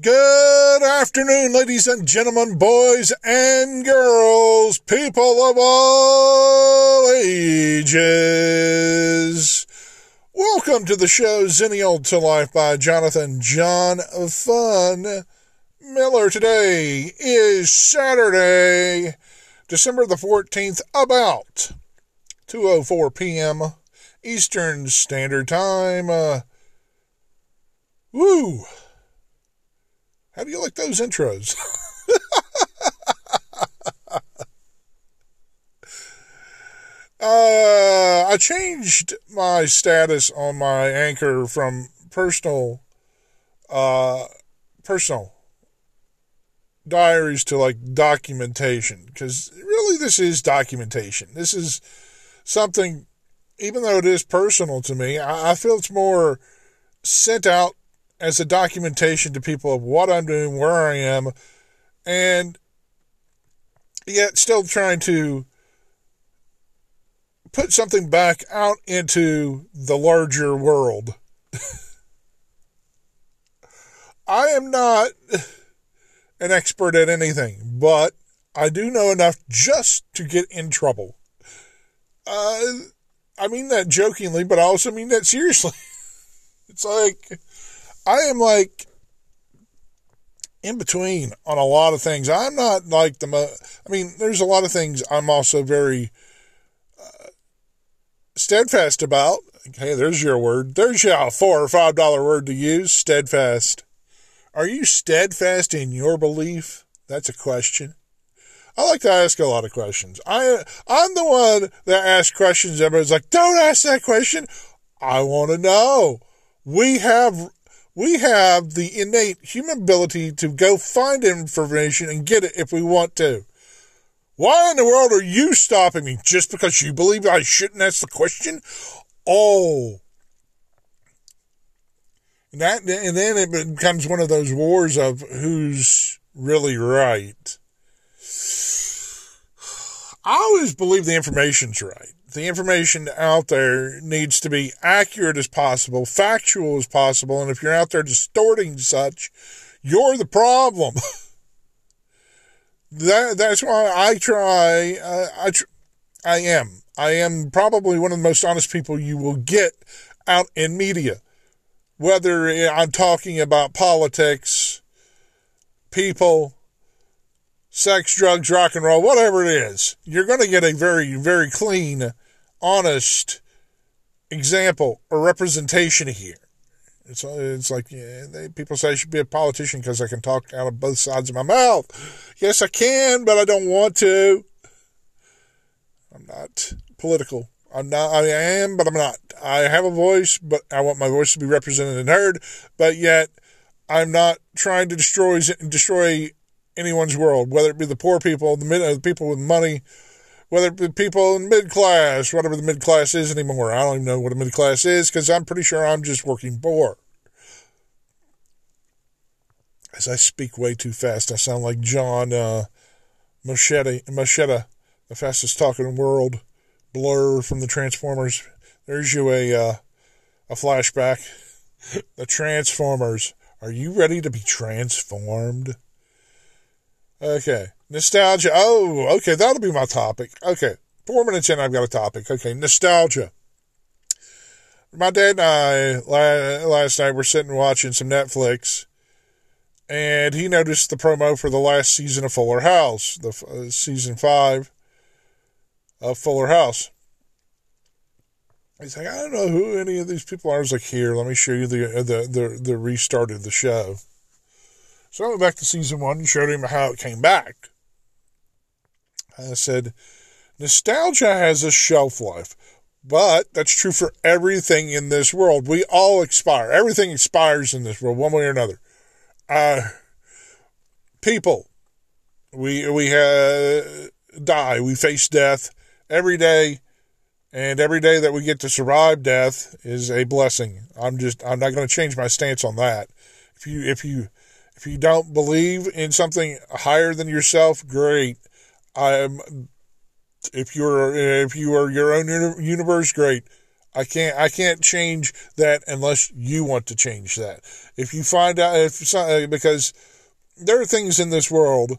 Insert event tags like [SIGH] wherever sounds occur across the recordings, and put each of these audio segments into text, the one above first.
Good afternoon, ladies and gentlemen, boys and girls, people of all ages. Welcome to the show Zennial to Life by Jonathan John Fun Miller. Today is Saturday, December the 14th, about 2.04 p.m. Eastern Standard Time. Uh, woo! How do you like those intros? [LAUGHS] uh, I changed my status on my anchor from personal, uh, personal diaries to like documentation because really this is documentation. This is something, even though it is personal to me, I, I feel it's more sent out as a documentation to people of what I'm doing, where I am, and yet still trying to put something back out into the larger world. [LAUGHS] I am not an expert at anything, but I do know enough just to get in trouble. Uh, I mean that jokingly, but I also mean that seriously. [LAUGHS] it's like I am like in between on a lot of things. I'm not like the mo- I mean, there's a lot of things I'm also very uh, steadfast about. Hey, there's your word. There's your four or five dollar word to use. Steadfast. Are you steadfast in your belief? That's a question. I like to ask a lot of questions. I I'm the one that asks questions. Everybody's like, "Don't ask that question." I want to know. We have we have the innate human ability to go find information and get it if we want to. Why in the world are you stopping me? Just because you believe I shouldn't ask the question? Oh. And that and then it becomes one of those wars of who's really right. [SIGHS] I always believe the information's right the information out there needs to be accurate as possible, factual as possible. And if you're out there distorting such, you're the problem. [LAUGHS] that, that's why I try, uh, I, tr- I am, I am probably one of the most honest people you will get out in media. Whether I'm talking about politics, people, sex, drugs, rock and roll, whatever it is, you're going to get a very, very clean honest example or representation here. It's it's like yeah, they, people say I should be a politician because I can talk out of both sides of my mouth. Yes, I can, but I don't want to. I'm not political. I'm not. I am, but I'm not. I have a voice, but I want my voice to be represented and heard. But yet, I'm not trying to destroy destroy anyone's world, whether it be the poor people, the, uh, the people with money, whether it be people in mid class, whatever the mid class is anymore. I don't even know what a mid class is because I'm pretty sure I'm just working poor. As I speak way too fast, I sound like John uh, Moschitta, the fastest talking in the world. Blurr from the Transformers. There's you a uh, a flashback. the Transformers. Are you ready to be transformed? Okay. Nostalgia. Oh, okay. That'll be my topic. Okay. Four minutes in, I've got a topic. Okay. Nostalgia. My dad and I last night were sitting watching some Netflix, and he noticed the promo for the last season of Fuller House, the uh, season five of Fuller House. He's like, I don't know who any of these people are. I was like, here, let me show you the uh, the the, the restart of the show. So I went back to season one and showed him how it came back. I said, nostalgia has a shelf life, but that's true for everything in this world. We all expire. Everything expires in this world, one way or another. Uh, people, we we uh, die. We face death every day, and every day that we get to survive death is a blessing. I'm just I'm not going to change my stance on that. If you if you if you don't believe in something higher than yourself, great. I'm if you're if you are your own universe, great. I can't I can't change that unless you want to change that. If you find out if uh, because there are things in this world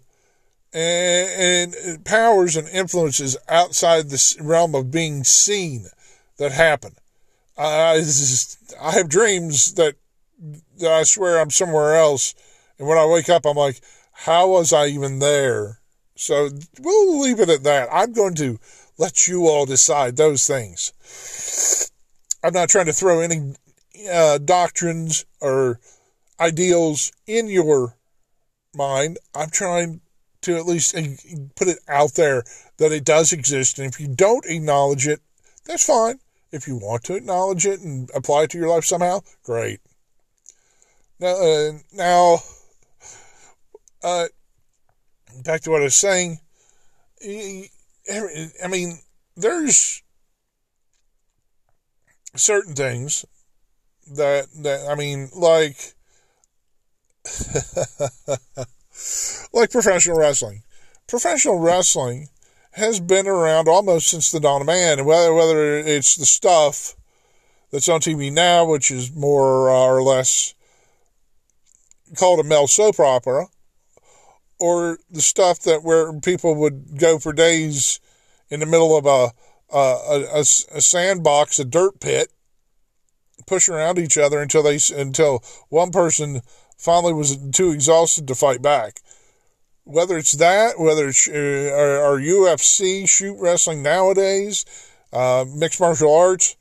and, and powers and influences outside the realm of being seen that happen. I, I have dreams that, that I swear I'm somewhere else, and when I wake up, I'm like, how was I even there? So we'll leave it at that. I'm going to let you all decide those things. I'm not trying to throw any uh, doctrines or ideals in your mind. I'm trying to at least put it out there that it does exist. And if you don't acknowledge it, that's fine. If you want to acknowledge it and apply it to your life somehow, great. Now, uh, now uh, back to what I was saying. I mean, there's certain things that that I mean, like [LAUGHS] like professional wrestling. Professional wrestling has been around almost since the dawn of man, and whether whether it's the stuff that's on TV now, which is more or less called a male soap opera, or the stuff that where people would go for days in the middle of a a, a, a sandbox, a dirt pit, push around each other until they until one person finally was too exhausted to fight back. Whether it's that, whether it's uh, our, UFC shoot wrestling nowadays, uh, mixed martial arts,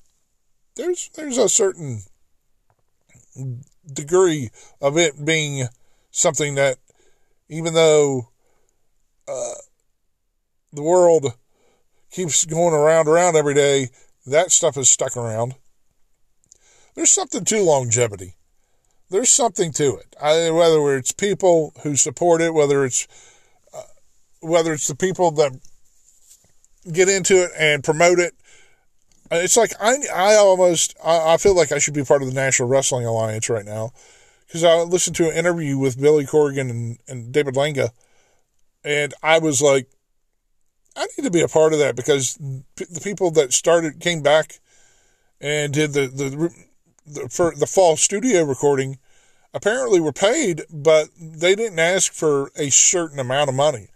there's there's a certain degree of it being something that, even though uh, the world keeps going around around every day, that stuff is stuck around. There's something to longevity there's something to it. I, whether it's people who support it, whether it's uh, whether it's the people that get into it and promote it. Uh, it's like I, I almost I, I feel like I should be part of the National Wrestling Alliance right now because I listened to an interview with Billy Corgan and, and David Lagana, and I was like, I need to be a part of that because the people that started came back and did the the the, for the fall studio recording apparently were paid, but they didn't ask for a certain amount of money.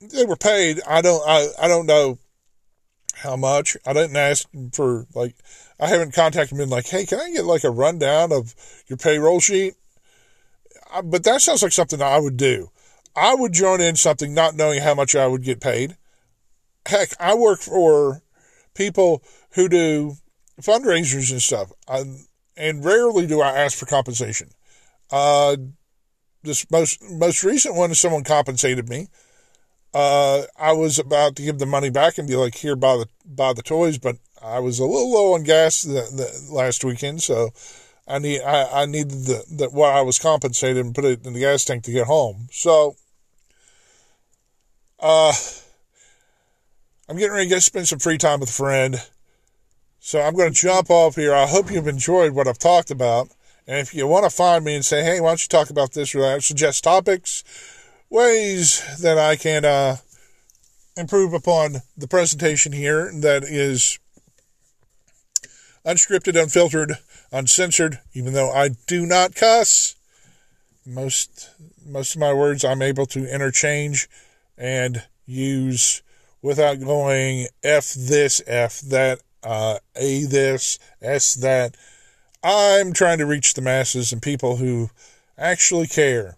They were paid. I don't. I, I don't know how much. I didn't ask for like. I haven't contacted them and like, hey, can I get like a rundown of your payroll sheet? But that sounds like something I would do. I would join in something not knowing how much I would get paid. Heck, I work for people who do fundraisers and stuff. I, and rarely do I ask for compensation. Uh, this most most recent one, someone compensated me. Uh, I was about to give the money back and be like, "Here, buy the buy the toys," but I was a little low on gas the, the last weekend, so I need I, I needed the, the what I was compensated and put it in the gas tank to get home. So, uh, I'm getting ready to spend some free time with a friend. So I'm going to jump off here. I hope you've enjoyed what I've talked about. And if you want to find me and say, hey, why don't you talk about this or that, suggest topics, ways that I can uh, improve upon the presentation here that is unscripted, unfiltered, uncensored, even though I do not cuss. Most most of my words I'm able to interchange and use without going F this, F that, uh, A this, S that. I'm trying to reach the masses and people who actually care,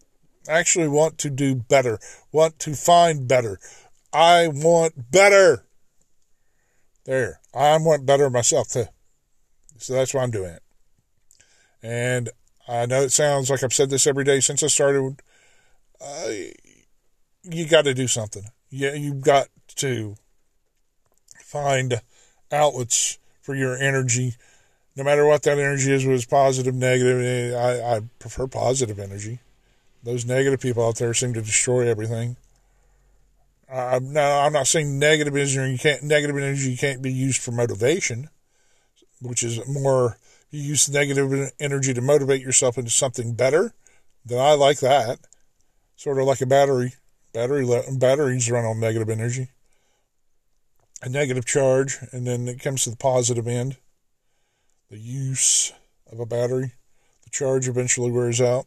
actually want to do better, want to find better. I want better. There. I want better myself too. So that's why I'm doing it. And I know it sounds like I've said this every day since I started. Uh, you got to do something. Yeah, you've got to find outlets for your energy, no matter what that energy is, it's positive, negative. Eh, I, I prefer positive energy. Those negative people out there seem to destroy everything. I'm now I'm not saying negative energy. Can't negative energy can't be used for motivation, which is more you use negative energy to motivate yourself into something better. Then I like that. Sort of like a battery. Battery batteries run on negative energy. a negative charge, and then it comes to the positive end, the use of a battery. The charge eventually wears out.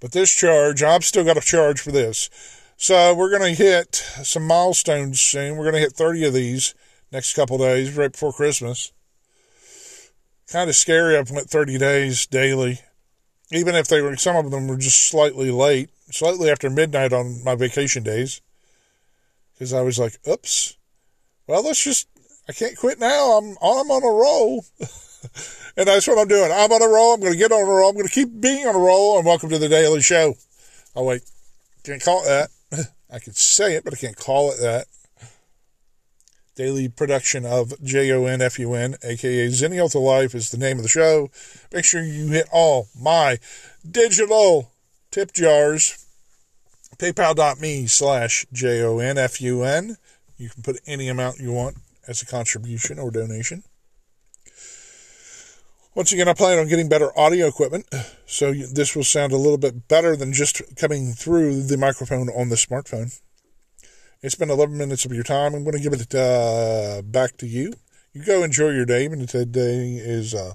But this charge, I've still got a charge for this. So we're going to hit some milestones soon. We're going to hit 30 of these next couple days, right before Christmas. Kind of scary. I've went 30 days daily, even if they were some of them were just slightly late, slightly after midnight on my vacation days, because I was like, "Oops, well, let's just. I can't quit now. I'm I'm on a roll." [LAUGHS] [LAUGHS] and that's what I'm doing. I'm on a roll. I'm going to get on a roll. I'm going to keep being on a roll. And welcome to the Daily Show. Oh wait, can't call it that. [LAUGHS] I can say it, but I can't call it that. Daily production of J O N F U N, aka Zennial to Life, is the name of the show. Make sure you hit all my digital tip jars. PayPal.me slash J O N F U N. You can put any amount you want as a contribution or donation. Once again, I plan on getting better audio equipment, so this will sound a little bit better than just coming through the microphone on the smartphone. It's been 11 minutes of your time. I'm going to give it uh, back to you. You go enjoy your day, even today is uh,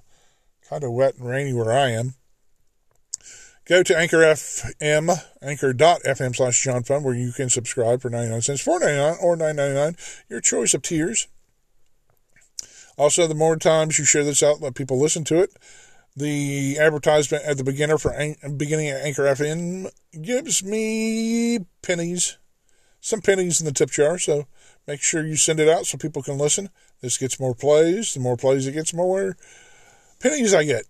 kind of wet and rainy where I am. Go to Anchor FM, anchor.fm slash John where you can subscribe for 99 cents, 4.99 or 9.99, your choice of tiers. Also, the more times you share this out, let people listen to it. The advertisement at the beginner for beginning at Anchor FM gives me pennies, some pennies in the tip jar. So make sure you send it out so people can listen. This gets more plays. The more plays it gets, more pennies I get.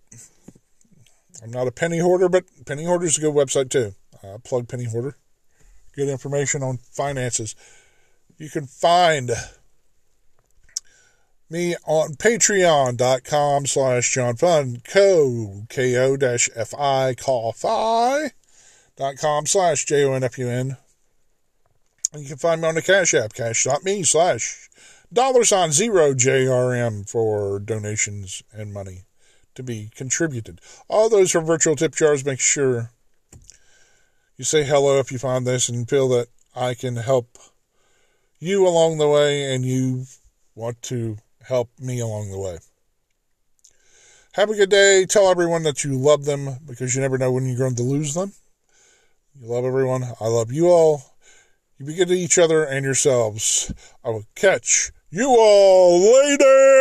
I'm not a penny hoarder, but Penny Hoarder is a good website too. Uh, plug Penny Hoarder. Good information on finances. You can find me on patreon.com slash John Fun, co, ko dash fi, call fi, dot com slash J O N F U N. And you can find me on the Cash App, cash.me slash dollar sign zero JRM for donations and money to be contributed. All those are virtual tip jars. Make sure you say hello if you find this and feel that I can help you along the way and you want to help me along the way. Have a good day. Tell everyone that you love them because you never know when you're going to lose them. You love everyone. I love you all. You be good to each other and yourselves. I will catch you all later.